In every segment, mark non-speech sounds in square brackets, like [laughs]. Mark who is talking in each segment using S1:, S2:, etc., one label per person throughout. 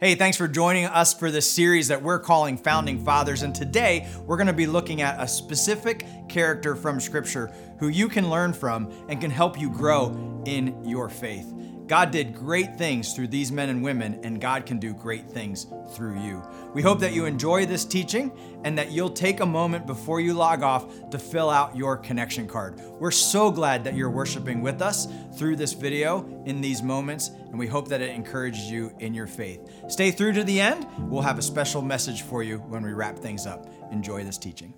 S1: Hey, thanks for joining us for this series that we're calling Founding Fathers. And today we're going to be looking at a specific character from Scripture who you can learn from and can help you grow in your faith. God did great things through these men and women, and God can do great things through you. We hope that you enjoy this teaching and that you'll take a moment before you log off to fill out your connection card. We're so glad that you're worshiping with us through this video in these moments, and we hope that it encourages you in your faith. Stay through to the end. We'll have a special message for you when we wrap things up. Enjoy this teaching.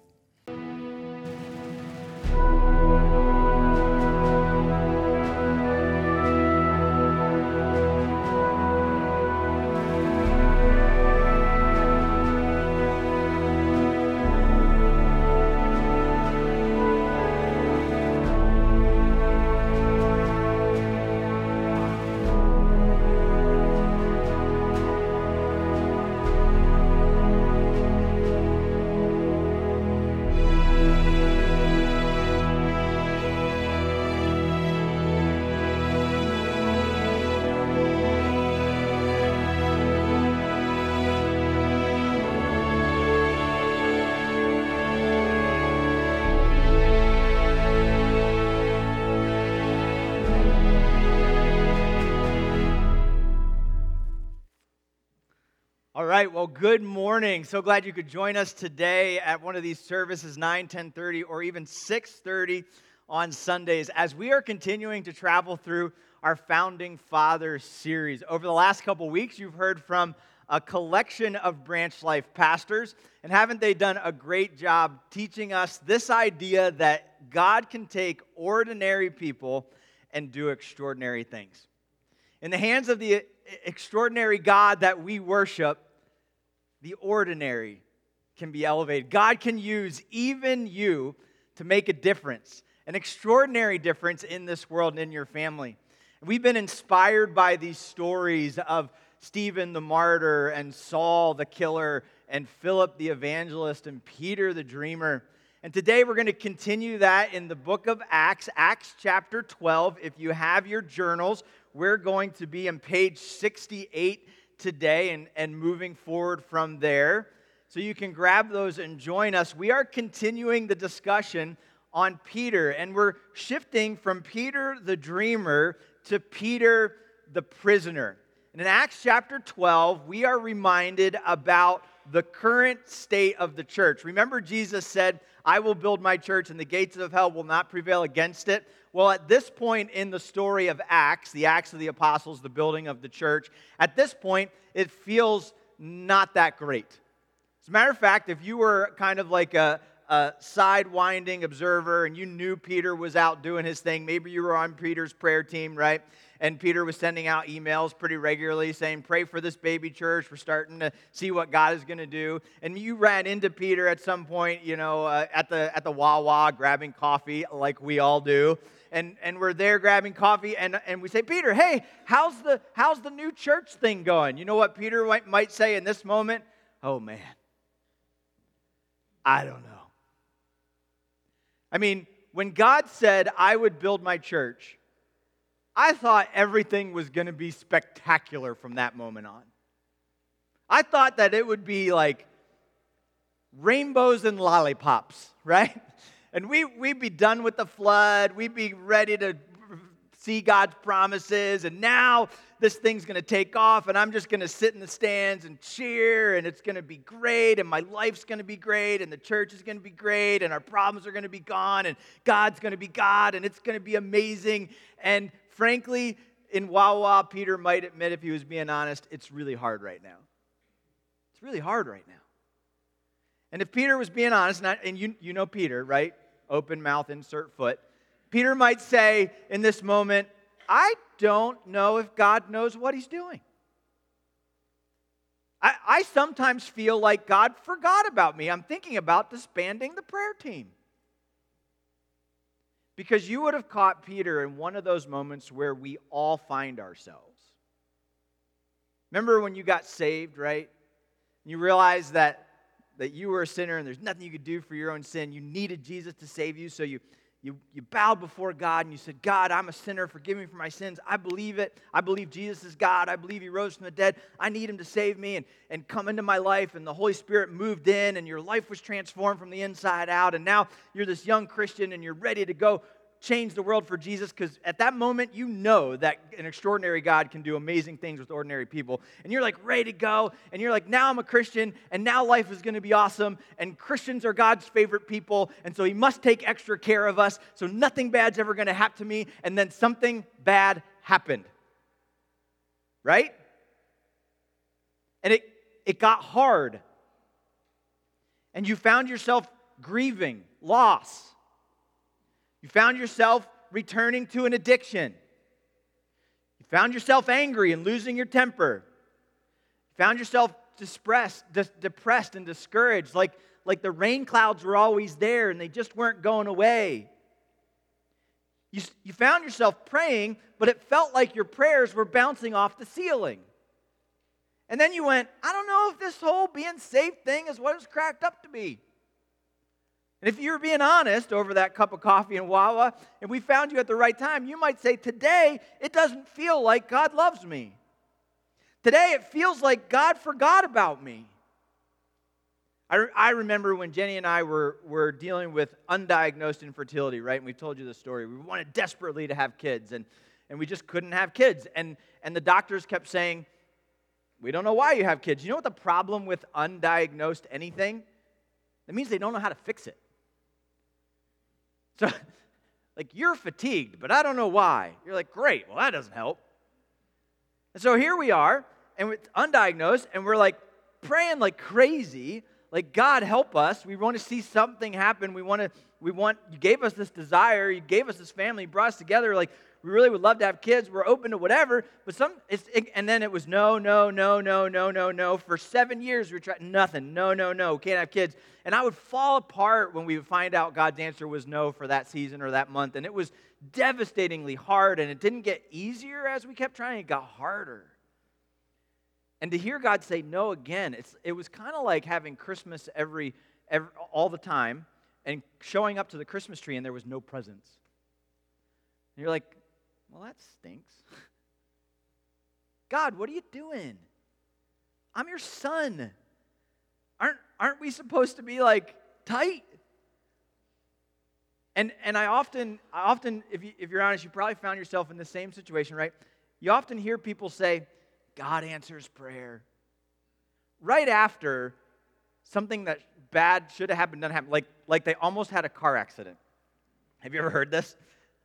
S1: Good morning. So glad you could join us today at one of these services, 9, 10:30, or even 6:30 on Sundays, as we are continuing to travel through our Founding Fathers series. Over the last couple weeks, you've heard from a collection of branch life pastors, and haven't they done a great job teaching us this idea that God can take ordinary people and do extraordinary things? In the hands of the extraordinary God that we worship, the ordinary can be elevated. God can use even you to make a difference, an extraordinary difference in this world and in your family. We've been inspired by these stories of Stephen the martyr and Saul the killer and Philip the evangelist and Peter the dreamer. And today we're going to continue that in the book of Acts, Acts chapter 12. If you have your journals, we're going to be on page 68 today and, and moving forward from there. So you can grab those and join us. We are continuing the discussion on Peter, and we're shifting from Peter the dreamer to Peter the prisoner. And in Acts chapter 12, we are reminded about the current state of the church. Remember, Jesus said, I will build my church, and the gates of hell will not prevail against it. Well, at this point in the story of Acts, the Acts of the Apostles, the building of the church, at this point, it feels not that great. As a matter of fact, if you were kind of like a, a sidewinding observer and you knew Peter was out doing his thing, maybe you were on Peter's prayer team, right? and Peter was sending out emails pretty regularly saying, Pray for this baby church. We're starting to see what God is going to do. And you ran into Peter at some point, you know, uh, at, the, at the Wawa grabbing coffee like we all do. And, and we're there grabbing coffee, and, and we say, Peter, hey, how's the, how's the new church thing going? You know what Peter might, might say in this moment? Oh, man, I don't know. I mean, when God said, I would build my church, I thought everything was going to be spectacular from that moment on. I thought that it would be like rainbows and lollipops, [laughs] right? And we, we'd be done with the flood. We'd be ready to see God's promises. And now this thing's going to take off, and I'm just going to sit in the stands and cheer, and it's going to be great, and my life's going to be great, and the church is going to be great, and our problems are going to be gone, and God's going to be God, and it's going to be amazing. And frankly, in Wawa, Peter might admit, if he was being honest, it's really hard right now. It's really hard right now. And if Peter was being honest, and you, you know Peter, right? Open mouth, insert foot. Peter might say in this moment, I don't know if God knows what he's doing. I, I sometimes feel like God forgot about me. I'm thinking about disbanding the prayer team. Because you would have caught Peter in one of those moments where we all find ourselves. Remember when you got saved, right? You realized that, that you were a sinner and there's nothing you could do for your own sin. You needed Jesus to save you, so you, you, you bowed before God and you said, God, I'm a sinner. Forgive me for my sins. I believe it. I believe Jesus is God. I believe He rose from the dead. I need Him to save me and, and come into my life. And the Holy Spirit moved in and your life was transformed from the inside out. And now you're this young Christian and you're ready to go change the world for Jesus because at that moment you know that an extraordinary God can do amazing things with ordinary people. And you're like ready to go. And you're like, now I'm a Christian and now life is going to be awesome. And Christians are God's favorite people. And so he must take extra care of us. So nothing bad's ever going to happen to me. And then something bad happened. Right? And it, it got hard. And you found yourself grieving, loss you found yourself returning to an addiction. You found yourself angry and losing your temper. You found yourself depressed, depressed and discouraged, like, like the rain clouds were always there and they just weren't going away. You, you found yourself praying, but it felt like your prayers were bouncing off the ceiling. And then you went, I don't know if this whole being saved thing is what it's cracked up to be. And if you're being honest over that cup of coffee and Wawa, and we found you at the right time, you might say, Today, it doesn't feel like God loves me. Today, it feels like God forgot about me. I, I remember when Jenny and I were, were dealing with undiagnosed infertility, right? And we told you the story. We wanted desperately to have kids, and, and we just couldn't have kids. And, and the doctors kept saying, We don't know why you have kids. You know what the problem with undiagnosed anything? That means they don't know how to fix it. So, [laughs] like, you're fatigued, but I don't know why. You're like, great, well, that doesn't help. And so here we are, and it's undiagnosed, and we're like praying like crazy, like, God help us. We want to see something happen. We want to, we want, you gave us this desire, you gave us this family, brought us together. Like, we really would love to have kids. We're open to whatever. But some, it, and then it was no, no, no, no, no, no, no. For seven years, we trying nothing. No, no, no. Can't have kids. And I would fall apart when we would find out God's answer was no for that season or that month. And it was devastatingly hard. And it didn't get easier as we kept trying. It got harder. And to hear God say no again, it's, it was kind of like having Christmas every, every all the time and showing up to the Christmas tree and there was no presents. And you're like, well, that stinks. God, what are you doing? I'm your son. Aren't, aren't we supposed to be like tight? And, and I often, I often if, you, if you're honest, you probably found yourself in the same situation, right? You often hear people say, God answers prayer. Right after something that bad should have happened doesn't happen, like, like they almost had a car accident. Have you ever heard this?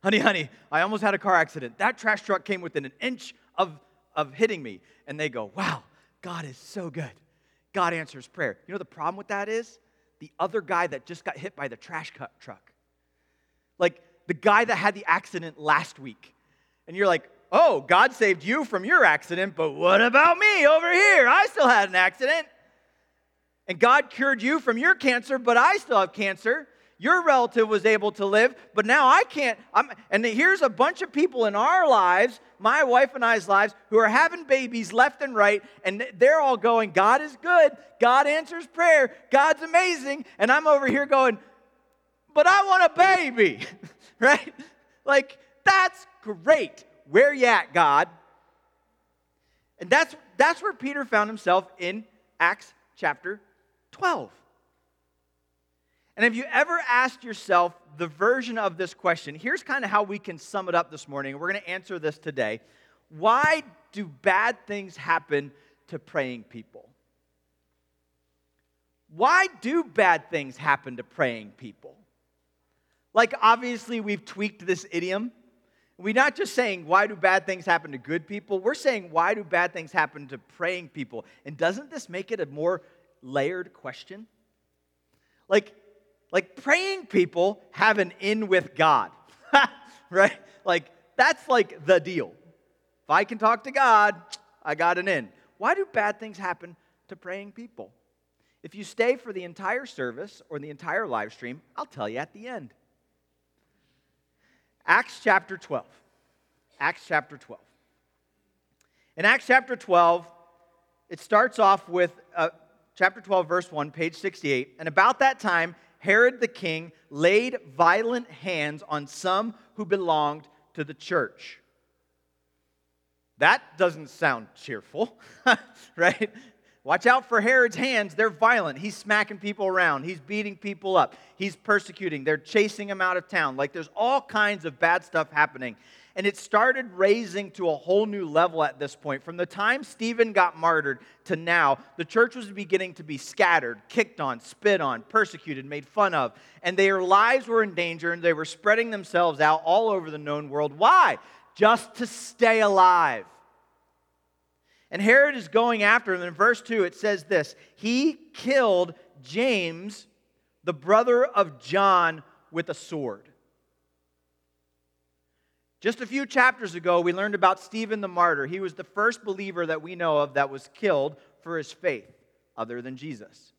S1: Honey, honey, I almost had a car accident. That trash truck came within an inch of, of hitting me. And they go, Wow, God is so good. God answers prayer. You know the problem with that is? The other guy that just got hit by the trash truck. Like the guy that had the accident last week. And you're like, Oh, God saved you from your accident, but what about me over here? I still had an accident. And God cured you from your cancer, but I still have cancer your relative was able to live, but now I can't. I'm, and here's a bunch of people in our lives, my wife and I's lives, who are having babies left and right, and they're all going, God is good. God answers prayer. God's amazing. And I'm over here going, but I want a baby, [laughs] right? Like, that's great. Where you at, God? And that's, that's where Peter found himself in Acts chapter 12. And have you ever asked yourself the version of this question? Here's kind of how we can sum it up this morning. We're going to answer this today. Why do bad things happen to praying people? Why do bad things happen to praying people? Like, obviously, we've tweaked this idiom. We're not just saying, why do bad things happen to good people? We're saying, why do bad things happen to praying people? And doesn't this make it a more layered question? Like, like praying people have an in with God, [laughs] right? Like that's like the deal. If I can talk to God, I got an in. Why do bad things happen to praying people? If you stay for the entire service or the entire live stream, I'll tell you at the end. Acts chapter 12. Acts chapter 12. In Acts chapter 12, it starts off with uh, chapter 12, verse 1, page 68. And about that time, Herod the king laid violent hands on some who belonged to the church. That doesn't sound cheerful, [laughs] right? Watch out for Herod's hands. They're violent. He's smacking people around. He's beating people up. He's persecuting. They're chasing him out of town. Like there's all kinds of bad stuff happening. And it started raising to a whole new level at this point. From the time Stephen got martyred to now, the church was beginning to be scattered, kicked on, spit on, persecuted, made fun of. And their lives were in danger and they were spreading themselves out all over the known world. Why? Just to stay alive. And Herod is going after him. In verse 2, it says this He killed James, the brother of John, with a sword. Just a few chapters ago, we learned about Stephen the martyr. He was the first believer that we know of that was killed for his faith, other than Jesus.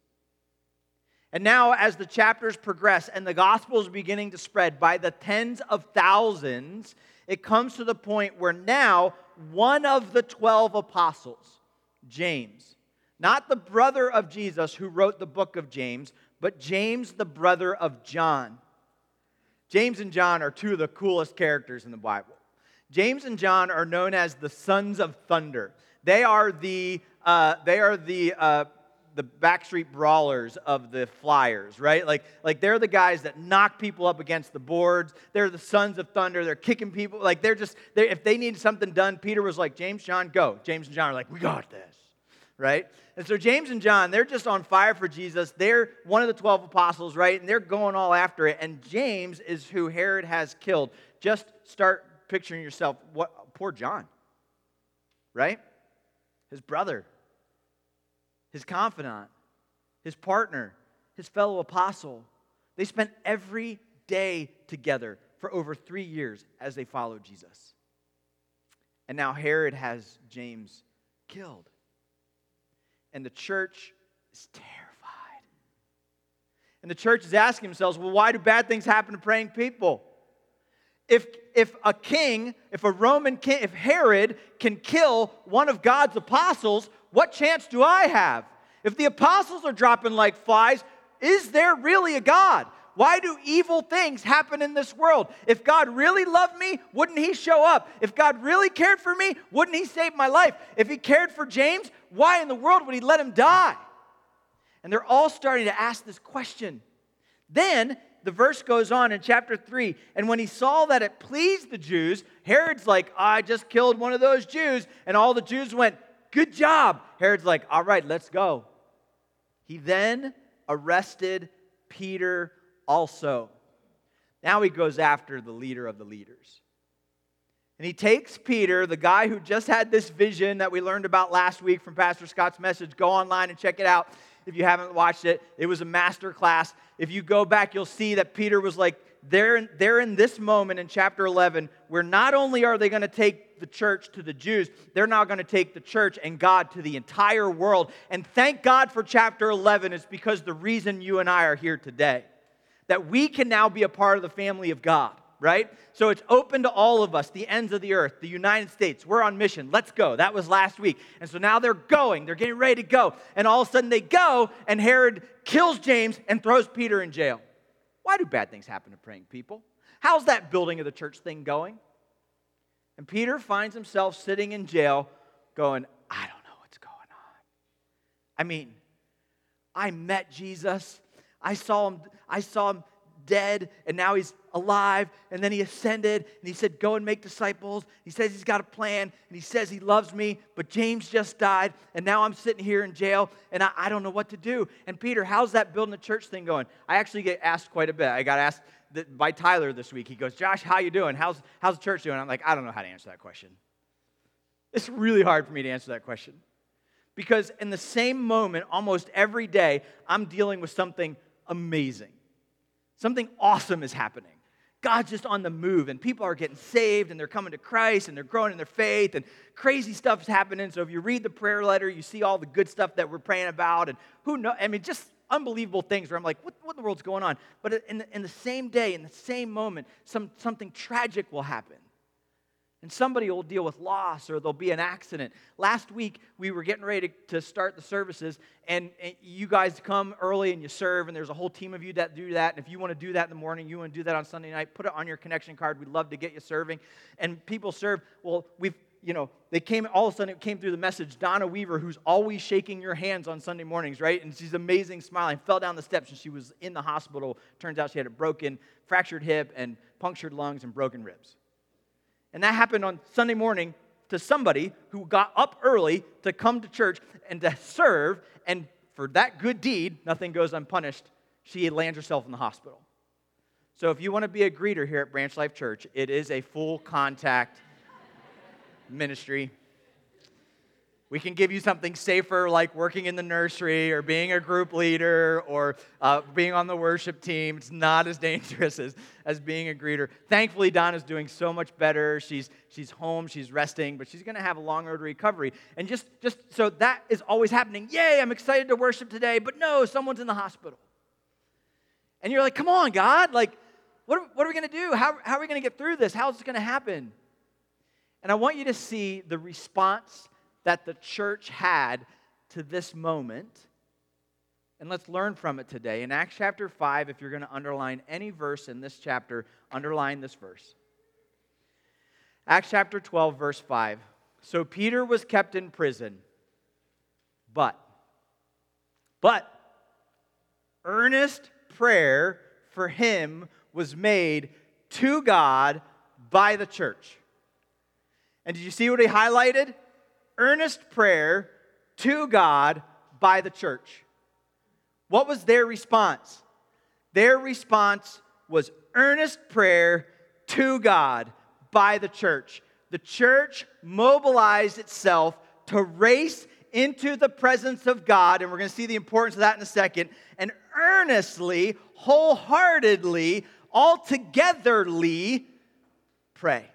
S1: And now, as the chapters progress and the gospel is beginning to spread by the tens of thousands, it comes to the point where now one of the 12 apostles, James, not the brother of Jesus who wrote the book of James, but James, the brother of John. James and John are two of the coolest characters in the Bible. James and John are known as the sons of thunder. They are the, uh, they are the, uh, the backstreet brawlers of the flyers, right? Like, like they're the guys that knock people up against the boards. They're the sons of thunder. They're kicking people. Like they're just, they're, if they need something done, Peter was like, James, John, go. James and John are like, we got this, right? And so James and John, they're just on fire for Jesus. They're one of the 12 apostles, right? And they're going all after it. And James is who Herod has killed. Just start picturing yourself, what poor John, right? His brother, his confidant, his partner, his fellow apostle. They spent every day together for over three years as they followed Jesus. And now Herod has James killed and the church is terrified. And the church is asking themselves, well, why do bad things happen to praying people? If, if a king, if a Roman king, if Herod can kill one of God's apostles, what chance do I have? If the apostles are dropping like flies, is there really a God? Why do evil things happen in this world? If God really loved me, wouldn't He show up? If God really cared for me, wouldn't He save my life? If He cared for James, why in the world would He let him die? And they're all starting to ask this question. Then the verse goes on in chapter 3 and when he saw that it pleased the Jews, Herod's like, I just killed one of those Jews. And all the Jews went, Good job. Herod's like, All right, let's go. He then arrested Peter also. Now he goes after the leader of the leaders. And he takes Peter, the guy who just had this vision that we learned about last week from Pastor Scott's message. Go online and check it out if you haven't watched it. It was a master class. If you go back, you'll see that Peter was like, they're, they're in this moment in chapter 11 where not only are they going to take the church to the Jews, they're now going to take the church and God to the entire world. And thank God for chapter 11 is because the reason you and I are here today that we can now be a part of the family of God, right? So it's open to all of us, the ends of the earth, the United States. We're on mission. Let's go. That was last week. And so now they're going. They're getting ready to go. And all of a sudden they go, and Herod kills James and throws Peter in jail. Why do bad things happen to praying people? How's that building of the church thing going? And Peter finds himself sitting in jail going, I don't know what's going on. I mean, I met Jesus. I saw him, I saw him dead and now he's alive. And then he ascended and he said go and make disciples. He says he's got a plan and he says he loves me but james just died and now i'm sitting here in jail and i, I don't know what to do. And peter how's that building a church thing going? I actually get asked quite a bit. I got asked by tyler this week. He goes josh how you doing? How's, how's the church doing? I'm like i don't know how to answer that question. It's really hard for me to answer that question. Because in the same moment almost every day i'm dealing with something amazing. Something awesome is happening. God's just on the move, and people are getting saved, and they're coming to Christ, and they're growing in their faith, and crazy stuff's happening. So if you read the prayer letter, you see all the good stuff that we're praying about, and who knows? I mean, just unbelievable things where I'm like, what, what in the world's going on? But in the, in the same day, in the same moment, some, something tragic will happen. And somebody will deal with loss or there'll be an accident. Last week, we were getting ready to, to start the services, and, and, you guys come early and you serve, and there's a whole team of you that do that. And if you want to do that in the morning, you want to do that on Sunday night, put it on your connection card. We'd love to get you serving. And people serve. Well, we've, you know, they came, all of a sudden it came through the message Donna Weaver, who's always shaking your hands on Sunday mornings, right? And she's amazing, smiling, fell down the steps, and she was in the hospital. Turns out she had a broken, fractured hip, and punctured lungs and broken ribs. And that happened on Sunday morning to somebody who got up early to come to church and to serve. And for that good deed, nothing goes unpunished. She lands herself in the hospital. So if you want to be a greeter here at Branch Life Church, it is a full contact ministry. We can give you something safer like working in the nursery or being a group leader or uh, being on the worship team. It's not as [laughs] dangerous as, as being a greeter. Thankfully, Donna's doing so much better. She's, she's home, she's resting, but she's going to have a long road to recovery. And just, just so that is always happening. Yay, I'm excited to worship today, but no, someone's in the hospital. And you're like, come on, God, like, what are, what are we going to do? How, how are we going to get through this? How's this going to happen? And I want you to see the response that the church had to this moment. And let's learn from it today. In Acts chapter 5, if you're going to underline any verse in this chapter, underline this verse. Acts chapter 12, verse 5. So Peter was kept in prison, but, but, earnest prayer for him was made to God by the church. And did you see what he highlighted? Earnest prayer to God by the church. What was their response? Their response was earnest prayer to God by the church. The church mobilized itself to race into the presence of God, and we're going to see the importance of that in a second, and earnestly, wholeheartedly, altogetherly pray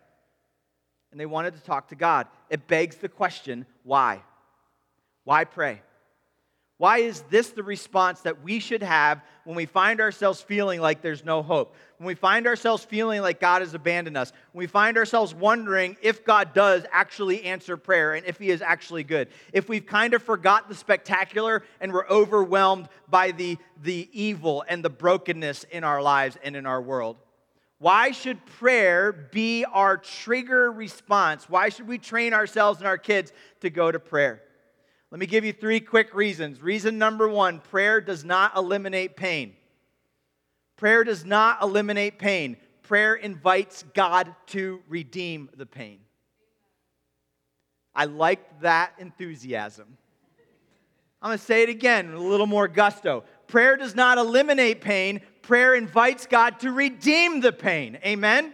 S1: and they wanted to talk to God. It begs the question why? Why pray? Why is this the response that we should have when we find ourselves feeling like there's no hope? When we find ourselves feeling like God has abandoned us? When we find ourselves wondering if God does actually answer prayer and if He is actually good? If we've kind of forgot the spectacular and we're overwhelmed by the, the evil and the brokenness in our lives and in our world? Why should prayer be our trigger response? Why should we train ourselves and our kids to go to prayer? Let me give you three quick reasons. Reason number one prayer does not eliminate pain. Prayer does not eliminate pain. Prayer invites God to redeem the pain. I like that enthusiasm. I'm going to say it again with a little more gusto. Prayer does not eliminate pain, prayer invites God to redeem the pain. Amen?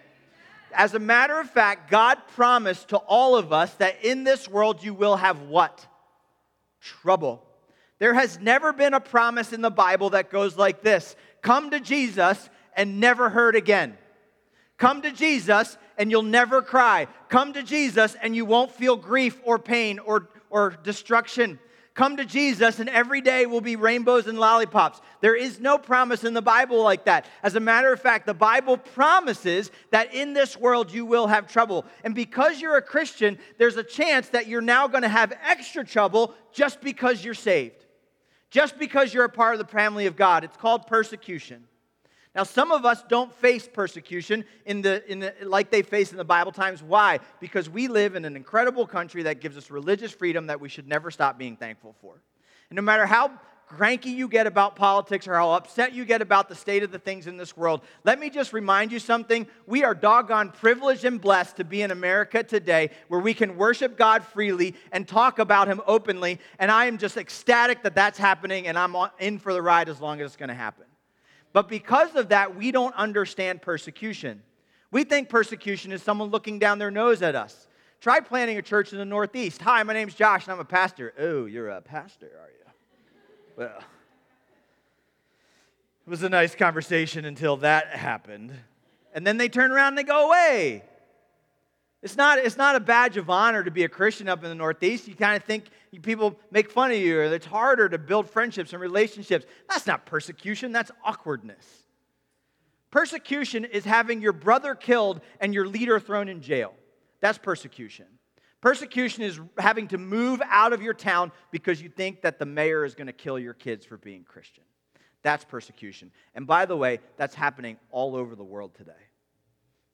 S1: As a matter of fact, God promised to all of us that in this world you will have what? Trouble. There has never been a promise in the Bible that goes like this Come to Jesus and never hurt again. Come to Jesus and you'll never cry. Come to Jesus and you won't feel grief or pain or, or destruction. Come to Jesus, and every day will be rainbows and lollipops. There is no promise in the Bible like that. As a matter of fact, the Bible promises that in this world you will have trouble. And because you're a Christian, there's a chance that you're now going to have extra trouble just because you're saved, just because you're a part of the family of God. It's called persecution. Now, some of us don't face persecution in the, in the, like they face in the Bible times. Why? Because we live in an incredible country that gives us religious freedom that we should never stop being thankful for. And no matter how cranky you get about politics or how upset you get about the state of the things in this world, let me just remind you something. We are doggone privileged and blessed to be in America today where we can worship God freely and talk about Him openly. And I am just ecstatic that that's happening, and I'm in for the ride as long as it's going to happen. But because of that, we don't understand persecution. We think persecution is someone looking down their nose at us. Try planting a church in the Northeast. Hi, my name's Josh and I'm a pastor. Oh, you're a pastor, are you? Well, it was a nice conversation until that happened. And then they turn around and they go away. It's not, it's not a badge of honor to be a Christian up in the Northeast. You kind of think people make fun of you, or it's harder to build friendships and relationships. That's not persecution, that's awkwardness. Persecution is having your brother killed and your leader thrown in jail. That's persecution. Persecution is having to move out of your town because you think that the mayor is going to kill your kids for being Christian. That's persecution. And by the way, that's happening all over the world today.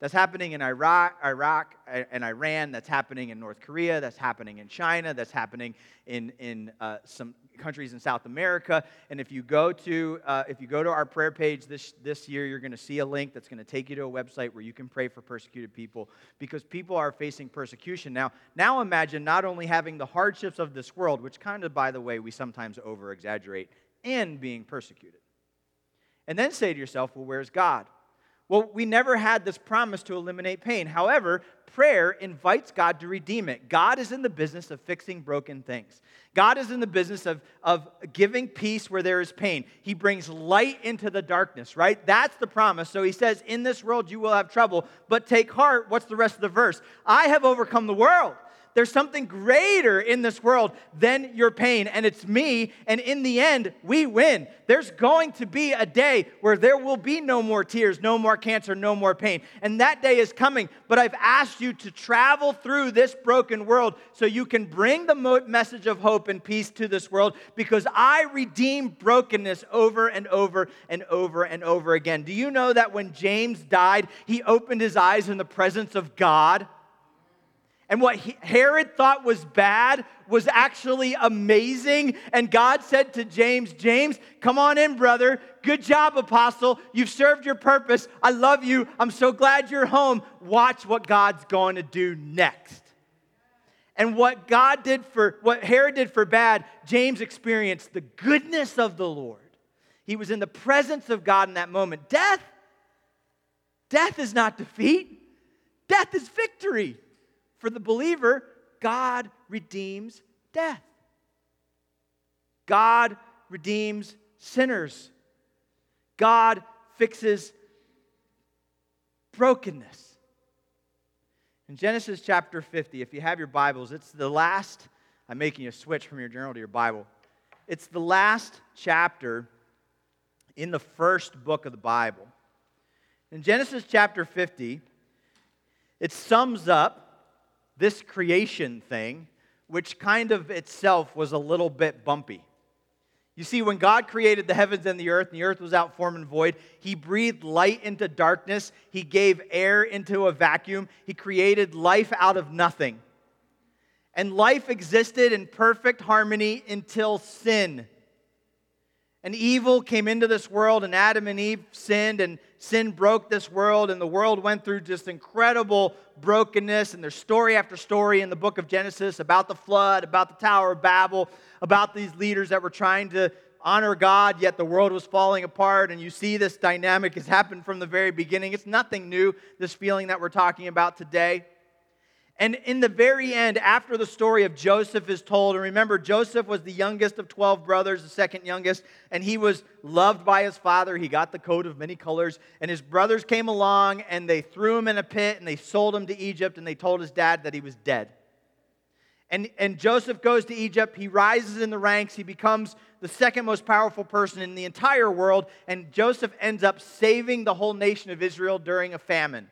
S1: That's happening in Iraq, Iraq and Iran. That's happening in North Korea. That's happening in China. That's happening in, in uh, some countries in South America. And if you go to uh, if you go to our prayer page this this year, you're going to see a link that's going to take you to a website where you can pray for persecuted people because people are facing persecution now. Now imagine not only having the hardships of this world, which kind of by the way we sometimes over exaggerate, and being persecuted. And then say to yourself, well, where's God? Well, we never had this promise to eliminate pain. However, prayer invites God to redeem it. God is in the business of fixing broken things. God is in the business of, of giving peace where there is pain. He brings light into the darkness, right? That's the promise. So he says, In this world you will have trouble, but take heart. What's the rest of the verse? I have overcome the world. There's something greater in this world than your pain, and it's me. And in the end, we win. There's going to be a day where there will be no more tears, no more cancer, no more pain. And that day is coming. But I've asked you to travel through this broken world so you can bring the message of hope and peace to this world because I redeem brokenness over and over and over and over again. Do you know that when James died, he opened his eyes in the presence of God? And what Herod thought was bad was actually amazing. And God said to James, James, come on in, brother. Good job, apostle. You've served your purpose. I love you. I'm so glad you're home. Watch what God's going to do next. And what God did for, what Herod did for bad, James experienced the goodness of the Lord. He was in the presence of God in that moment. Death, death is not defeat, death is victory. For the believer, God redeems death. God redeems sinners. God fixes brokenness. In Genesis chapter 50, if you have your Bibles, it's the last, I'm making a switch from your journal to your Bible. It's the last chapter in the first book of the Bible. In Genesis chapter 50, it sums up this creation thing, which kind of itself was a little bit bumpy. You see, when God created the heavens and the earth, and the earth was out form and void, He breathed light into darkness. He gave air into a vacuum. He created life out of nothing. And life existed in perfect harmony until sin. And evil came into this world, and Adam and Eve sinned, and sin broke this world, and the world went through just incredible brokenness. And there's story after story in the book of Genesis about the flood, about the Tower of Babel, about these leaders that were trying to honor God, yet the world was falling apart. And you see this dynamic has happened from the very beginning. It's nothing new, this feeling that we're talking about today. And in the very end, after the story of Joseph is told, and remember, Joseph was the youngest of 12 brothers, the second youngest, and he was loved by his father. He got the coat of many colors. And his brothers came along and they threw him in a pit and they sold him to Egypt and they told his dad that he was dead. And, and Joseph goes to Egypt. He rises in the ranks. He becomes the second most powerful person in the entire world. And Joseph ends up saving the whole nation of Israel during a famine.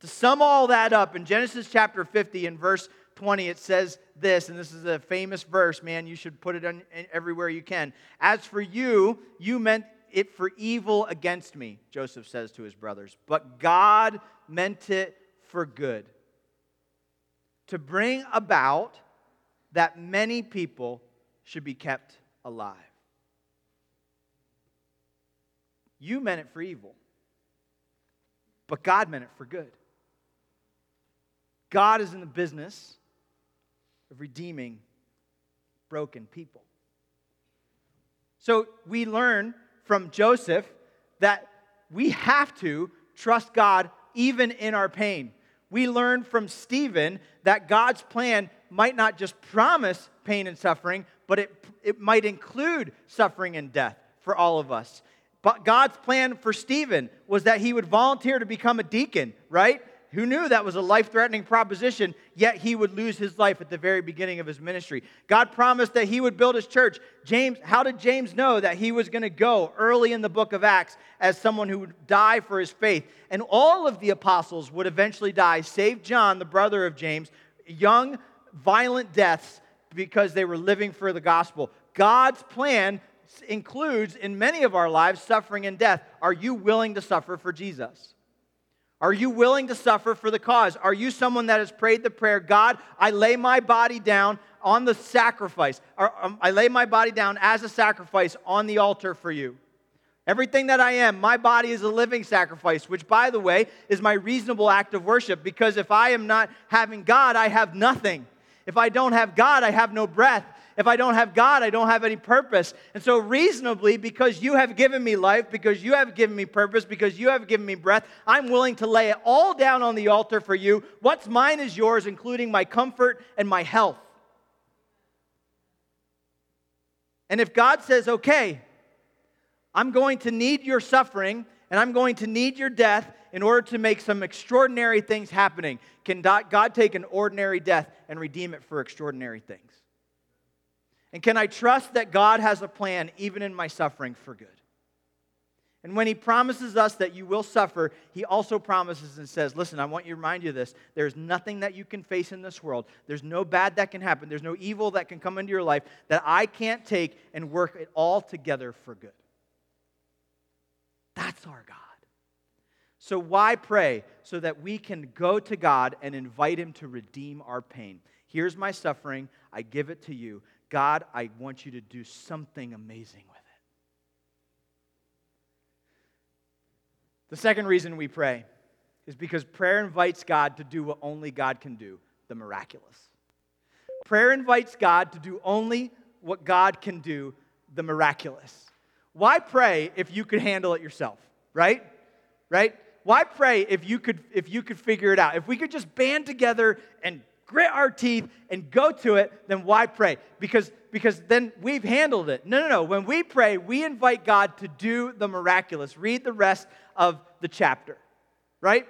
S1: To sum all that up, in Genesis chapter 50, in verse 20, it says this, and this is a famous verse, man. You should put it on everywhere you can. As for you, you meant it for evil against me, Joseph says to his brothers, but God meant it for good, to bring about that many people should be kept alive. You meant it for evil, but God meant it for good. God is in the business of redeeming broken people. So we learn from Joseph that we have to trust God even in our pain. We learn from Stephen that God's plan might not just promise pain and suffering, but it, it might include suffering and death for all of us. But God's plan for Stephen was that he would volunteer to become a deacon, right? Who knew that was a life threatening proposition, yet he would lose his life at the very beginning of his ministry. God promised that he would build his church. James, how did James know that he was going to go early in the book of Acts as someone who would die for his faith? And all of the apostles would eventually die, save John, the brother of James, young, violent deaths because they were living for the gospel. God's plan includes in many of our lives suffering and death. Are you willing to suffer for Jesus? Are you willing to suffer for the cause? Are you someone that has prayed the prayer, God, I lay my body down on the sacrifice, um, I lay my body down as a sacrifice on the altar for you? Everything that I am, my body is a living sacrifice, which, by the way, is my reasonable act of worship because if I am not having God, I have nothing. If I don't have God, I have no breath. If I don't have God, I don't have any purpose. And so, reasonably, because you have given me life, because you have given me purpose, because you have given me breath, I'm willing to lay it all down on the altar for you. What's mine is yours, including my comfort and my health. And if God says, okay, I'm going to need your suffering and I'm going to need your death in order to make some extraordinary things happening, can God take an ordinary death and redeem it for extraordinary things? And can I trust that God has a plan even in my suffering for good? And when he promises us that you will suffer, he also promises and says, Listen, I want you to remind you of this. There's nothing that you can face in this world. There's no bad that can happen. There's no evil that can come into your life that I can't take and work it all together for good. That's our God. So, why pray? So that we can go to God and invite Him to redeem our pain. Here's my suffering. I give it to you. God, I want you to do something amazing with it. The second reason we pray is because prayer invites God to do what only God can do the miraculous. Prayer invites God to do only what God can do the miraculous. Why pray if you could handle it yourself, right? Right? Why pray if you could if you could figure it out? If we could just band together and grit our teeth and go to it, then why pray? Because, because then we've handled it. No, no, no. When we pray, we invite God to do the miraculous. Read the rest of the chapter, right?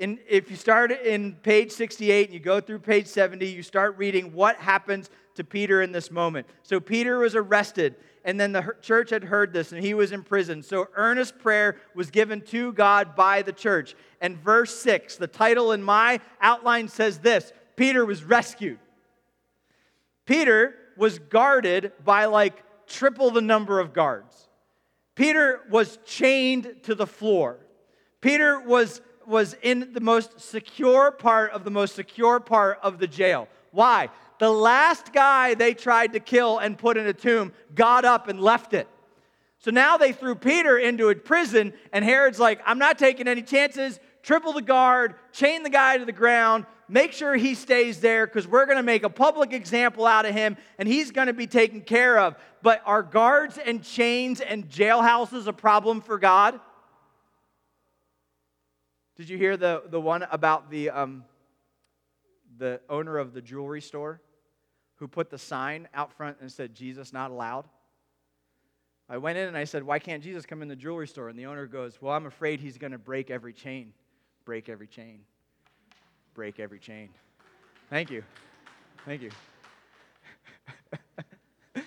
S1: And if you start in page 68 and you go through page 70, you start reading what happens to Peter in this moment. So Peter was arrested, and then the church had heard this, and he was in prison. So earnest prayer was given to God by the church. And verse 6, the title in my outline says this Peter was rescued. Peter was guarded by like triple the number of guards. Peter was chained to the floor. Peter was, was in the most secure part of the most secure part of the jail. Why? The last guy they tried to kill and put in a tomb got up and left it. So now they threw Peter into a prison, and Herod's like, I'm not taking any chances. Triple the guard, chain the guy to the ground, make sure he stays there because we're going to make a public example out of him and he's going to be taken care of. But are guards and chains and jailhouses a problem for God? Did you hear the, the one about the, um, the owner of the jewelry store who put the sign out front and said, Jesus not allowed? I went in and I said, Why can't Jesus come in the jewelry store? And the owner goes, Well, I'm afraid he's going to break every chain. Break every chain break every chain. Thank you. Thank you. [laughs]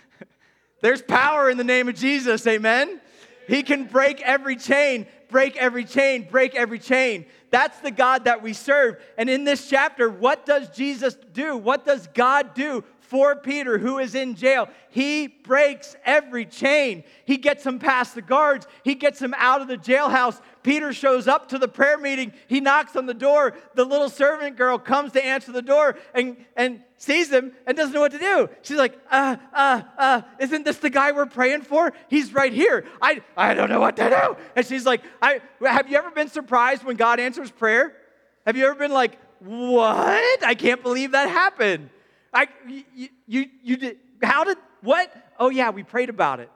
S1: There's power in the name of Jesus, amen? He can break every chain, break every chain, break every chain. That's the God that we serve. And in this chapter, what does Jesus do? What does God do for Peter, who is in jail. He breaks every chain. He gets him past the guards, he gets him out of the jailhouse. Peter shows up to the prayer meeting. He knocks on the door. The little servant girl comes to answer the door and, and sees him and doesn't know what to do. She's like, uh, uh, uh, isn't this the guy we're praying for? He's right here. I, I don't know what to do. And she's like, I, have you ever been surprised when God answers prayer? Have you ever been like, what? I can't believe that happened. I, you, you, you did, how did, what? Oh, yeah, we prayed about it.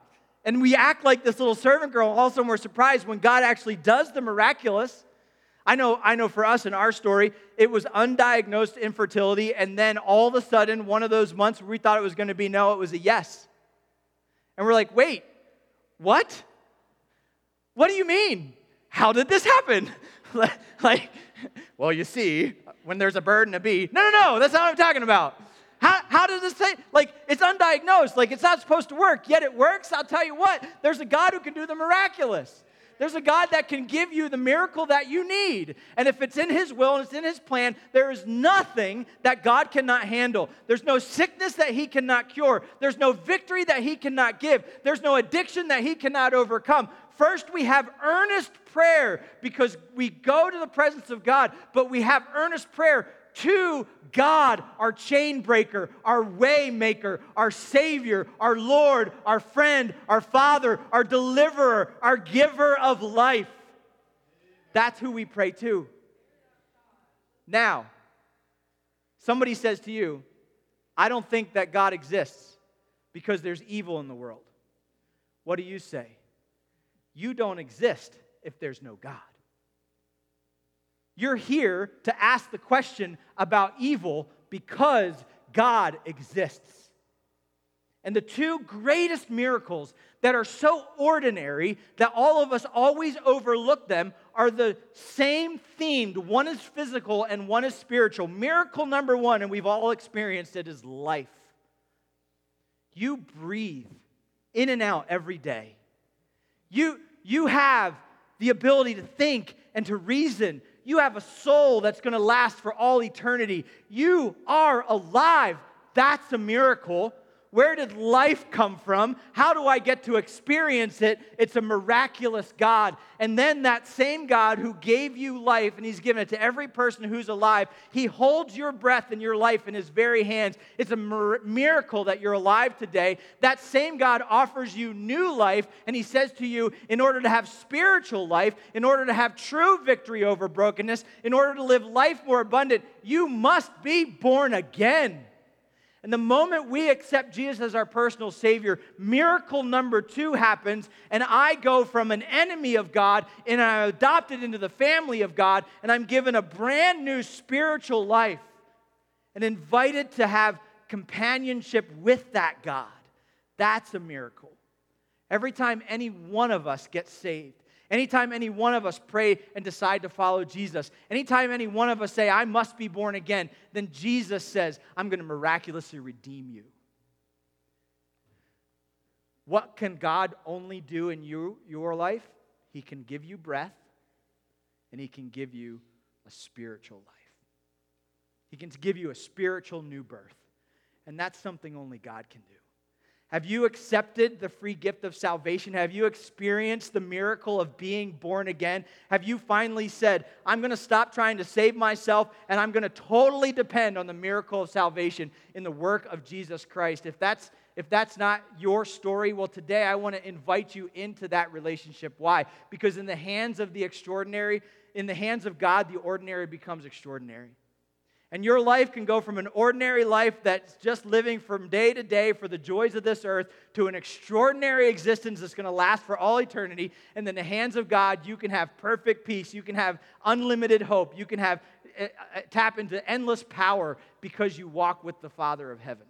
S1: And we act like this little servant girl, all of a sudden we're surprised when God actually does the miraculous. I know, I know for us in our story, it was undiagnosed infertility, and then all of a sudden, one of those months where we thought it was going to be no, it was a yes. And we're like, wait, what? What do you mean? How did this happen? [laughs] like, well, you see, when there's a bird and a bee. No, no, no, that's not what I'm talking about. How, how does this say? Like, it's undiagnosed. Like, it's not supposed to work, yet it works. I'll tell you what, there's a God who can do the miraculous. There's a God that can give you the miracle that you need. And if it's in His will and it's in His plan, there is nothing that God cannot handle. There's no sickness that He cannot cure. There's no victory that He cannot give. There's no addiction that He cannot overcome. First, we have earnest prayer because we go to the presence of God, but we have earnest prayer to God, our chain breaker, our way maker, our Savior, our Lord, our friend, our Father, our deliverer, our giver of life. That's who we pray to. Now, somebody says to you, I don't think that God exists because there's evil in the world. What do you say? You don't exist if there's no God. You're here to ask the question about evil because God exists. And the two greatest miracles that are so ordinary that all of us always overlook them are the same themed. One is physical and one is spiritual. Miracle number one, and we've all experienced it, is life. You breathe in and out every day. You, you have the ability to think and to reason. You have a soul that's going to last for all eternity. You are alive. That's a miracle. Where did life come from? How do I get to experience it? It's a miraculous God. And then that same God who gave you life, and He's given it to every person who's alive, He holds your breath and your life in His very hands. It's a miracle that you're alive today. That same God offers you new life, and He says to you, in order to have spiritual life, in order to have true victory over brokenness, in order to live life more abundant, you must be born again. And the moment we accept Jesus as our personal Savior, miracle number two happens, and I go from an enemy of God and I'm adopted into the family of God, and I'm given a brand new spiritual life and invited to have companionship with that God. That's a miracle. Every time any one of us gets saved, Anytime any one of us pray and decide to follow Jesus, anytime any one of us say, I must be born again, then Jesus says, I'm going to miraculously redeem you. What can God only do in you, your life? He can give you breath and He can give you a spiritual life. He can give you a spiritual new birth. And that's something only God can do. Have you accepted the free gift of salvation? Have you experienced the miracle of being born again? Have you finally said, I'm going to stop trying to save myself and I'm going to totally depend on the miracle of salvation in the work of Jesus Christ? If that's if that's not your story, well, today I want to invite you into that relationship. Why? Because in the hands of the extraordinary, in the hands of God, the ordinary becomes extraordinary. And your life can go from an ordinary life that's just living from day to day for the joys of this earth to an extraordinary existence that's going to last for all eternity. And in the hands of God, you can have perfect peace. You can have unlimited hope. You can have uh, tap into endless power because you walk with the Father of heaven.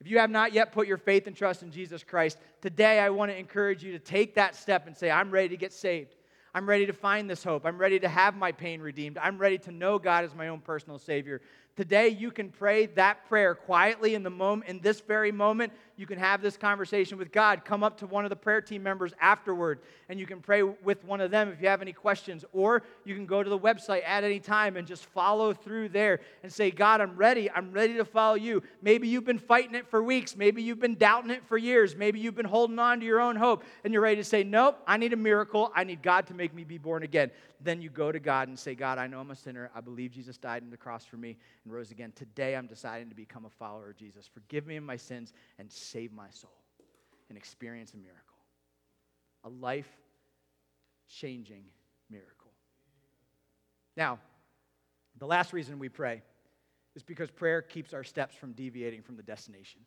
S1: If you have not yet put your faith and trust in Jesus Christ, today I want to encourage you to take that step and say, I'm ready to get saved. I'm ready to find this hope. I'm ready to have my pain redeemed. I'm ready to know God as my own personal Savior. Today, you can pray that prayer quietly in the moment, in this very moment. You can have this conversation with God. Come up to one of the prayer team members afterward, and you can pray with one of them if you have any questions. Or you can go to the website at any time and just follow through there and say, God, I'm ready. I'm ready to follow you. Maybe you've been fighting it for weeks. Maybe you've been doubting it for years. Maybe you've been holding on to your own hope, and you're ready to say, Nope, I need a miracle. I need God to make me be born again. Then you go to God and say, God, I know I'm a sinner. I believe Jesus died on the cross for me and rose again. Today I'm deciding to become a follower of Jesus. Forgive me of my sins and save my soul and experience a miracle. A life changing miracle. Now, the last reason we pray is because prayer keeps our steps from deviating from the destination.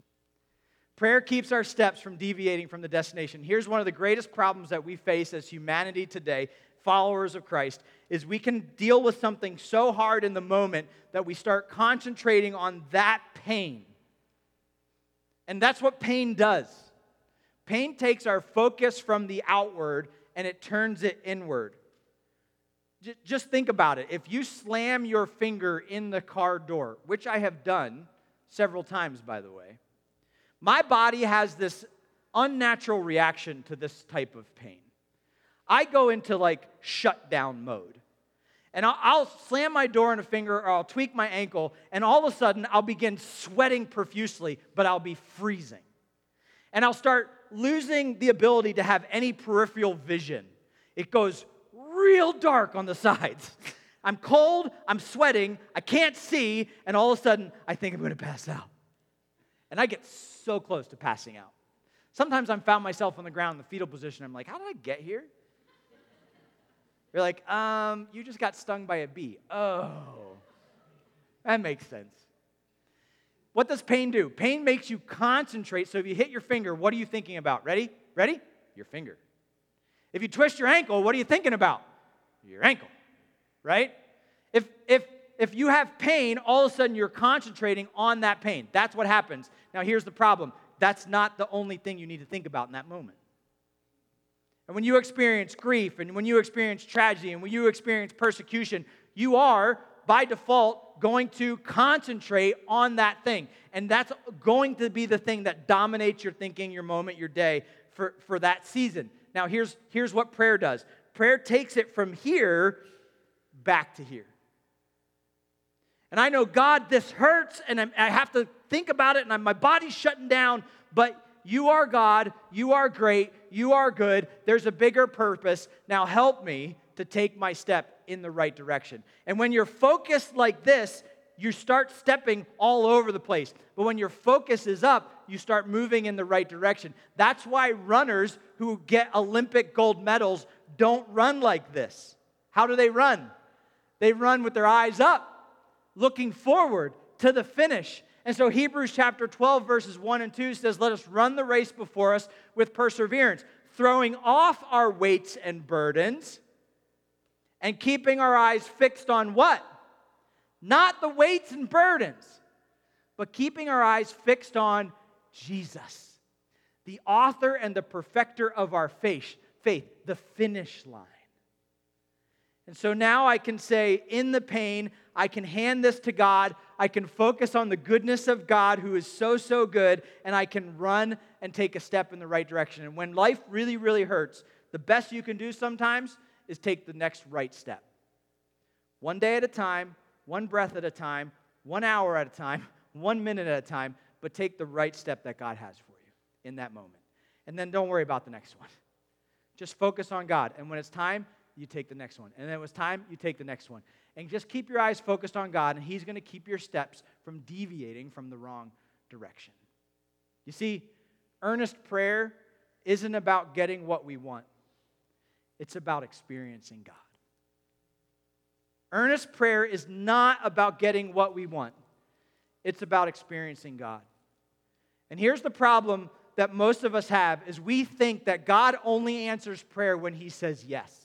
S1: Prayer keeps our steps from deviating from the destination. Here's one of the greatest problems that we face as humanity today followers of Christ is we can deal with something so hard in the moment that we start concentrating on that pain. And that's what pain does. Pain takes our focus from the outward and it turns it inward. j- just think about it. If you slam your finger in the car door, which I have done several times, by the way, my body has this unnatural reaction to this type of pain. I go into like shutdown mode. And I'll, I'll, slam my door in a finger or I'll tweak my ankle, and all of a sudden I'll begin sweating profusely, but I'll be freezing. And I'll start losing the ability to have any peripheral vision. It goes real dark on the [laughs] sides. I'm cold, I'm sweating, I can't see, and all of a sudden I think I'm gonna pass out. And I get so close to passing out. Sometimes I'm found myself on the ground in the fetal position. I'm like, how did I get here? You're like, um, you just got stung by a bee. Oh, that makes sense. What does pain do? Pain makes you concentrate. So if you hit your finger, what are you thinking about? Ready? Ready? Your finger. If you twist your ankle, what are you thinking about? Your ankle, right? If, if, if you have pain, all of a sudden you're concentrating on that pain. That's what happens. Now, here's the problem that's not the only thing you need to think about in that moment. And when you experience grief and when you experience tragedy and when you experience persecution, you are by default going to concentrate on that thing. And that's going to be the thing that dominates your thinking, your moment, your day for, for that season. Now, here's, here's what prayer does prayer takes it from here back to here. And I know, God, this hurts, and I have to think about it, and my body's shutting down, but you are God, you are great, you are good, there's a bigger purpose. Now help me to take my step in the right direction. And when you're focused like this, you start stepping all over the place. But when your focus is up, you start moving in the right direction. That's why runners who get Olympic gold medals don't run like this. How do they run? They run with their eyes up, looking forward to the finish. And so Hebrews chapter 12, verses 1 and 2 says, Let us run the race before us with perseverance, throwing off our weights and burdens, and keeping our eyes fixed on what? Not the weights and burdens, but keeping our eyes fixed on Jesus, the author and the perfecter of our faith, faith, the finish line. And so now I can say, in the pain, I can hand this to God. I can focus on the goodness of God who is so, so good, and I can run and take a step in the right direction. And when life really, really hurts, the best you can do sometimes is take the next right step. One day at a time, one breath at a time, one hour at a time, [laughs] one minute at a time, but take the right step that God has for you in that moment. And then don't worry about the next one. Just focus on God. And when it's time, you take the next one. And then it was time, you take the next one. And just keep your eyes focused on God, and He's going to keep your steps from deviating from the wrong direction. You see, earnest prayer isn't about getting what we want, it's about experiencing God. Earnest prayer is not about getting what we want, it's about experiencing God. And here's the problem that most of us have is we think that God only answers prayer when he says yes.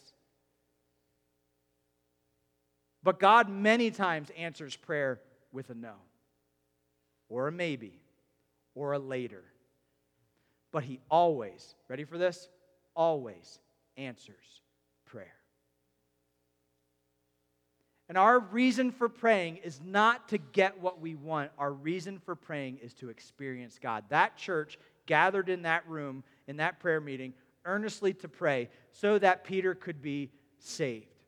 S1: But God many times answers prayer with a no, or a maybe, or a later. But He always, ready for this? Always answers prayer. And our reason for praying is not to get what we want. Our reason for praying is to experience God. That church gathered in that room, in that prayer meeting, earnestly to pray so that Peter could be saved.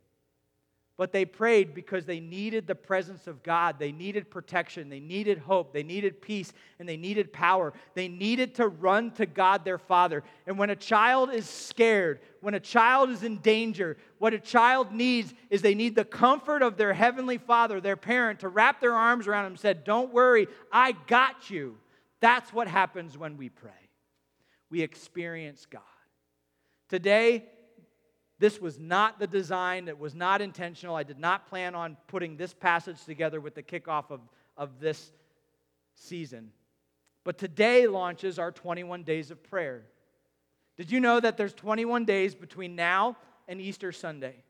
S1: But they prayed because they needed the presence of God. They needed protection. They needed hope. They needed peace. And they needed power. They needed to run to God their Father. And when a child is scared, when a child is in danger, what a child needs is they need the comfort of their heavenly Father, their parent, to wrap their arms around them and said, Don't worry, I got you. That's what happens when we pray. We experience God. Today, this was not the design, it was not intentional. I did not plan on putting this passage together with the kickoff of, of this season. But today launches our 21 days of prayer. Did you know that there's 21 days between now and Easter Sunday?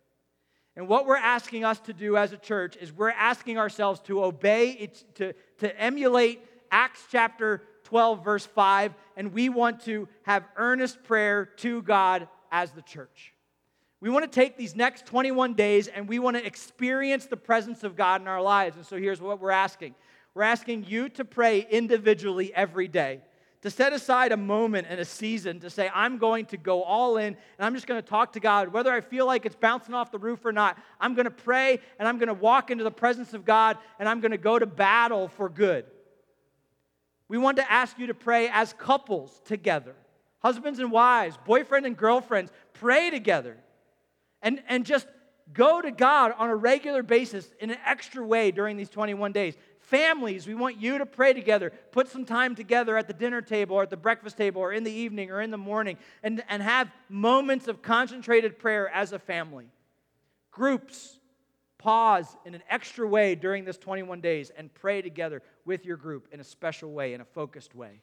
S1: And what we're asking us to do as a church is we're asking ourselves to obey, to, to emulate Acts chapter 12, verse 5, and we want to have earnest prayer to God as the church. We want to take these next 21 days and we want to experience the presence of God in our lives. And so here's what we're asking we're asking you to pray individually every day, to set aside a moment and a season to say, I'm going to go all in and I'm just going to talk to God. Whether I feel like it's bouncing off the roof or not, I'm going to pray and I'm going to walk into the presence of God and I'm going to go to battle for good. We want to ask you to pray as couples together, husbands and wives, boyfriend and girlfriends, pray together and, and just go to God on a regular basis in an extra way during these 21 days. Families, we want you to pray together. Put some time together at the dinner table or at the breakfast table or in the evening or in the morning and, and have moments of concentrated prayer as a family. Groups, pause in an extra way during this 21 days and pray together with your group in a special way, in a focused way.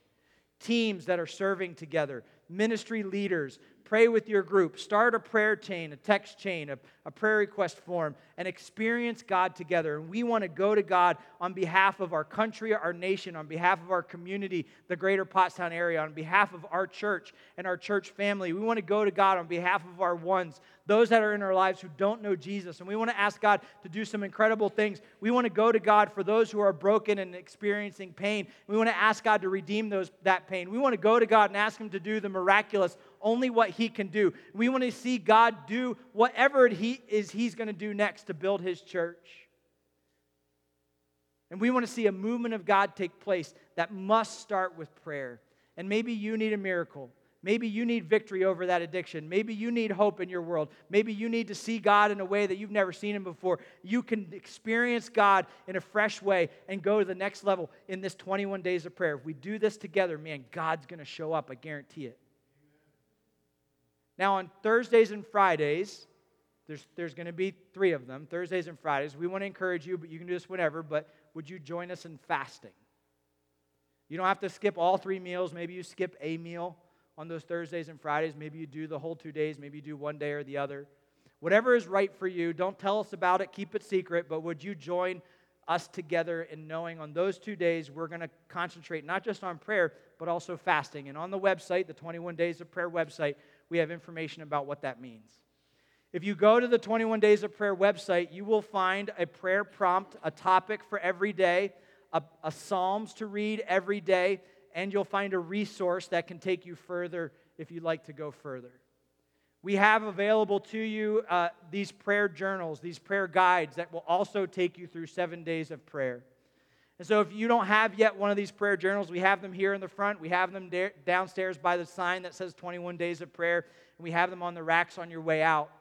S1: Teams that are serving together, ministry leaders, pray with your group, start a prayer chain, a text chain, a, a prayer request form, and experience God together. And we want to go to God on behalf of our country, our nation, on behalf of our community, the greater Pottstown area, on behalf of our church and our church family. We want to go to God on behalf of our ones, those that are in our lives who don't know Jesus. And we want to ask God to do some incredible things. We want to go to God for those who are broken and experiencing pain. We want to ask God to redeem those, that pain. We want to go to God and ask Him to do the miraculous only what He can do. We want to see God do whatever he is He's going to do next to build His church. And we want to see a movement of God take place that must start with prayer. And maybe you need a miracle. Maybe you need victory over that addiction. Maybe you need hope in your world. Maybe you need to see God in a way that you've never seen Him before. You can experience God in a fresh way and go to the next level in this 21 days of prayer. If we do this together, man, God's going to show up. I guarantee it. Now, on Thursdays and Fridays, there's, there's going to be three of them Thursdays and Fridays. We want to encourage you, but you can do this whenever. But would you join us in fasting? You don't have to skip all three meals. Maybe you skip a meal on those Thursdays and Fridays. Maybe you do the whole two days. Maybe you do one day or the other. Whatever is right for you, don't tell us about it. Keep it secret. But would you join us together in knowing on those two days we're going to concentrate not just on prayer, but also fasting? And on the website, the 21 Days of Prayer website, we have information about what that means. If you go to the 21 Days of Prayer website, you will find a prayer prompt, a topic for every day, a, a Psalms to read every day, and you'll find a resource that can take you further if you'd like to go further. We have available to you uh, these prayer journals, these prayer guides that will also take you through seven days of prayer. And so, if you don't have yet one of these prayer journals, we have them here in the front. We have them da- downstairs by the sign that says 21 Days of Prayer, and we have them on the racks on your way out.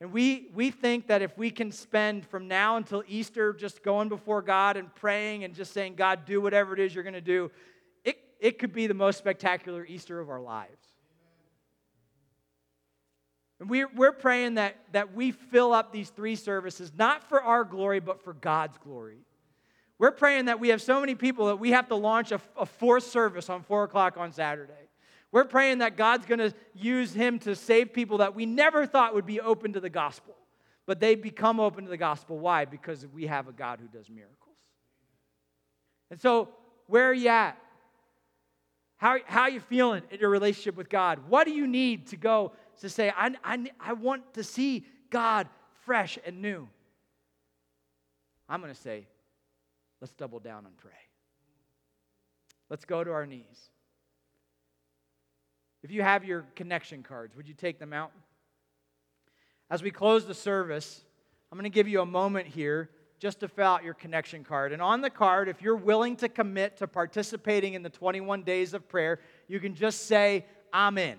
S1: And we, we think that if we can spend from now until Easter just going before God and praying and just saying, God, do whatever it is you're going to do, it, it could be the most spectacular Easter of our lives. And we're, we're praying that, that we fill up these three services, not for our glory, but for God's glory. We're praying that we have so many people that we have to launch a, a fourth service on 4 o'clock on Saturday. We're praying that God's going to use him to save people that we never thought would be open to the gospel. But they become open to the gospel. Why? Because we have a God who does miracles. And so, where are you at? How, how are you feeling in your relationship with God? What do you need to go to say, I, I, I want to see God fresh and new? I'm going to say, Let's double down and pray. Let's go to our knees. If you have your connection cards, would you take them out? As we close the service, I'm going to give you a moment here just to fill out your connection card. And on the card, if you're willing to commit to participating in the 21 days of prayer, you can just say, I'm in,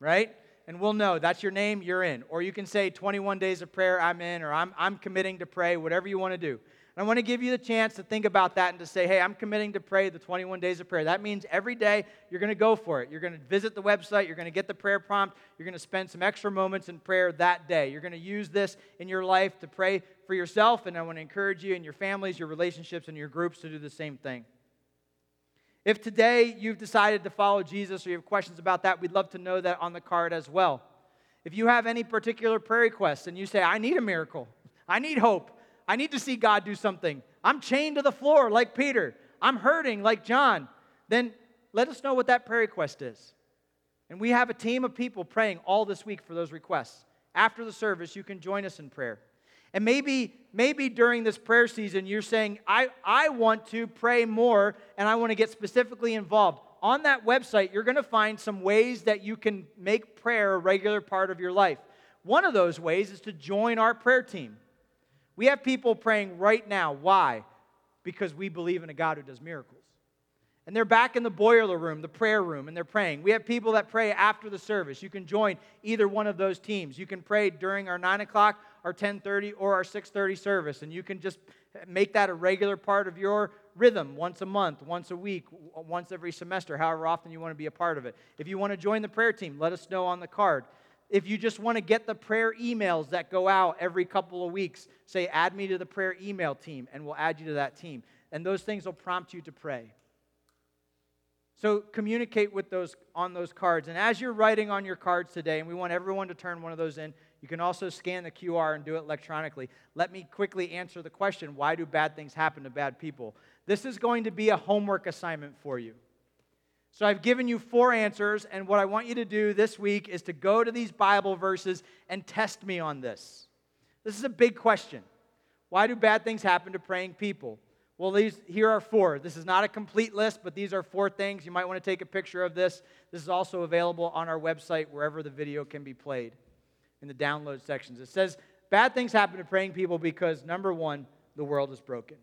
S1: right? And we'll know that's your name, you're in. Or you can say 21 days of prayer, I'm in, or I'm, I'm committing to pray, whatever you want to do. And I want to give you the chance to think about that and to say, hey, I'm committing to pray the 21 days of prayer. That means every day you're going to go for it. You're going to visit the website, you're going to get the prayer prompt, you're going to spend some extra moments in prayer that day. You're going to use this in your life to pray for yourself, and I want to encourage you and your families, your relationships, and your groups to do the same thing. If today you've decided to follow Jesus or you have questions about that, we'd love to know that on the card as well. If you have any particular prayer requests and you say, I need a miracle, I need hope, I need to see God do something. I'm chained to the floor like Peter. I'm hurting like John. Then let us know what that prayer request is. And we have a team of people praying all this week for those requests. after the service, you can join us in prayer. And maybe, maybe during this prayer season, you're saying, I, I want to pray more and I want to get specifically involved. On that website, you're going to find some ways that you can make prayer a regular part of your life. One of those ways is to join our prayer team. We have people praying right now. Why? Because we believe in a God who does miracles. And they're back in the boiler room, the prayer room, and they're praying. We have people that pray after the service. You can join either one of those teams. You can pray during our 9 o'clock, our 10.30, or our 6.30 service. And you can just make that a regular part of your rhythm once a month, once a week, once every semester, however often you want to be a part of it. If you want to join the prayer team, let us know on the card. If you just want to get the prayer emails that go out every couple of weeks, say, add me to the prayer email team, and we'll add you to that team. And those things will prompt you to pray. So communicate with those on those cards. And as you're writing on your cards today, and we want everyone to turn one of those in, you can also scan the QR and do it electronically. Let me quickly answer the question why do bad things happen to bad people? This is going to be a homework assignment for you. So I've given you four answers, and what I want you to do this week is to go to these Bible verses and test me on this. This is a big question. Why do bad things happen to praying people? Well, these here are four. This is not a complete list, but these are four things. You might want to take a picture of this. This is also available on our website wherever the video can be played in the download sections. It says bad things happen to praying people because number 1, the world is broken.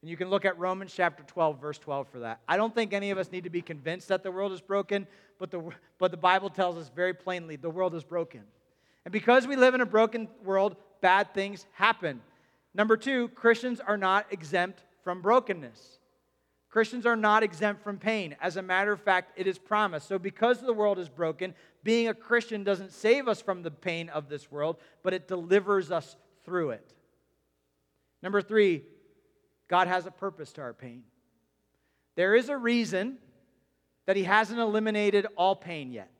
S1: And you can look at Romans chapter 12 verse 12 for that. I don't think any of us need to be convinced that the world is broken, but the but the Bible tells us very plainly the world is broken. And because we live in a broken world, bad things happen. Number 2, Christians are not exempt from brokenness. Christians are not exempt from pain. As a matter of fact, it is promised. So, because the world is broken, being a Christian doesn't save us from the pain of this world, but it delivers us through it. Number three, God has a purpose to our pain. There is a reason that He hasn't eliminated all pain yet.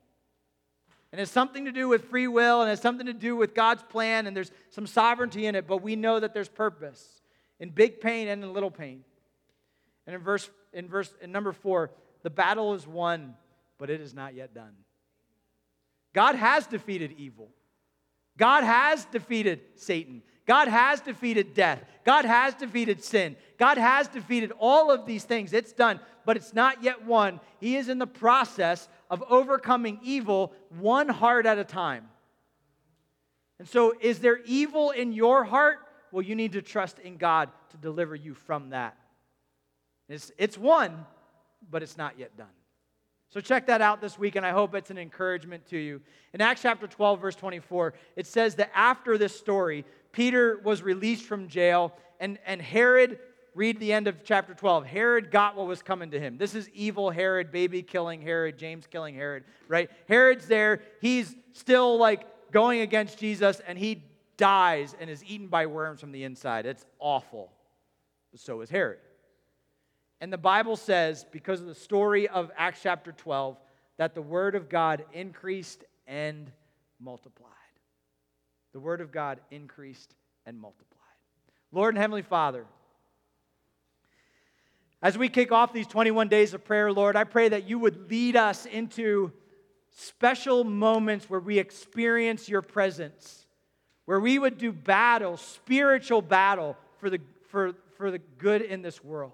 S1: And it's something to do with free will, and it's something to do with God's plan, and there's some sovereignty in it, but we know that there's purpose in big pain and in little pain. And in verse in verse in number 4, the battle is won, but it is not yet done. God has defeated evil. God has defeated Satan. God has defeated death. God has defeated sin. God has defeated all of these things. It's done, but it's not yet won. He is in the process of overcoming evil won heart at a time. And so, is there evil in your heart? Well, you need to trust in God to deliver you from that. It's, it's one, but it's not yet done. So check that out this week, and I hope it's an encouragement to you. In Acts chapter 12, verse 24, it says that after this story, Peter was released from jail, and, and Herod, read the end of chapter 12. Herod got what was coming to him. This is evil Herod, baby killing Herod, James killing Herod, right? Herod's there. He's still like going against Jesus, and he dies and is eaten by worms from the inside. It's awful. So is Herod. And the Bible says, because of the story of Acts chapter 12, that the word of God increased and multiplied. The word of God increased and multiplied. Lord and Heavenly Father, as we kick off these 21 days of prayer, Lord, I pray that you would lead us into special moments where we experience your presence where we would do battle, spiritual battle for the, for, for the good in this world.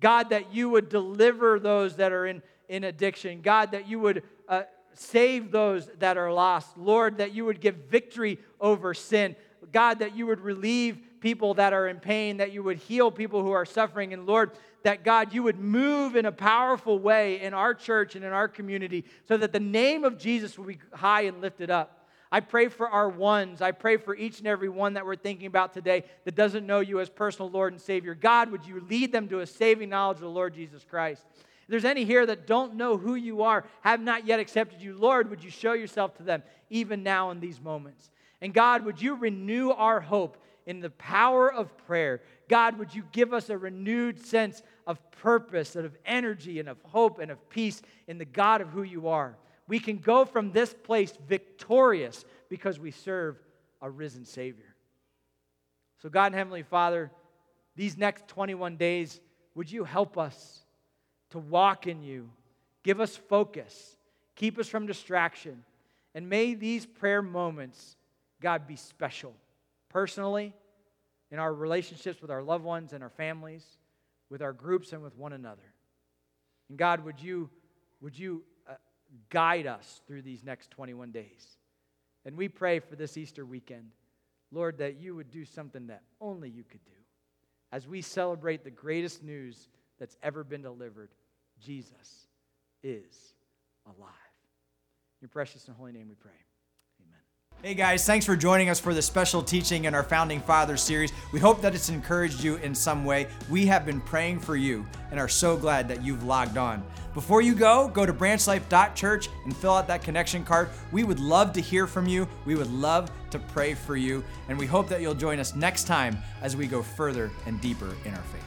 S1: God, that you would deliver those that are in, in addiction. God, that you would uh, save those that are lost. Lord, that you would give victory over sin. God, that you would relieve people that are in pain, that you would heal people who are suffering. And Lord, that God, you would move in a powerful way in our church and in our community so that the name of Jesus will be high and lifted up. I pray for our ones. I pray for each and every one that we're thinking about today that doesn't know you as personal Lord and Savior. God, would you lead them to a saving knowledge of the Lord Jesus Christ? There's any here that don't know who you are, have not yet accepted you, Lord, would you show yourself to them even now in these moments? And God, would you renew our hope in the power of prayer? God, would you give us a renewed sense of purpose and of energy and of hope and of peace in the God of who you are? we can go from this place victorious because we serve a risen Savior. So, God and Heavenly Father, these next 21 days, would you help us to walk in you? Give us focus, keep us from distraction, and may these prayer moments God, be special personally, in our relationships with our loved ones and our families, with our groups, and with one another. And God, would you, would you uh, guide us through these next 21 days? And we pray for this Easter weekend, Lord, that you would do something that only you could do as we celebrate the greatest news that's ever been delivered Jesus is alive. In your precious and holy name we pray. Amen. Hey guys, thanks for joining us for this special teaching in our Founding Fathers series. We hope that it's encouraged you in some way. We have been praying for you and are so glad that you've logged on. Before you go, go to branchlife.church and fill out that connection card. We would love to hear from you. We would love to pray for you. And we hope that you'll join us next time as we go further and deeper in our faith.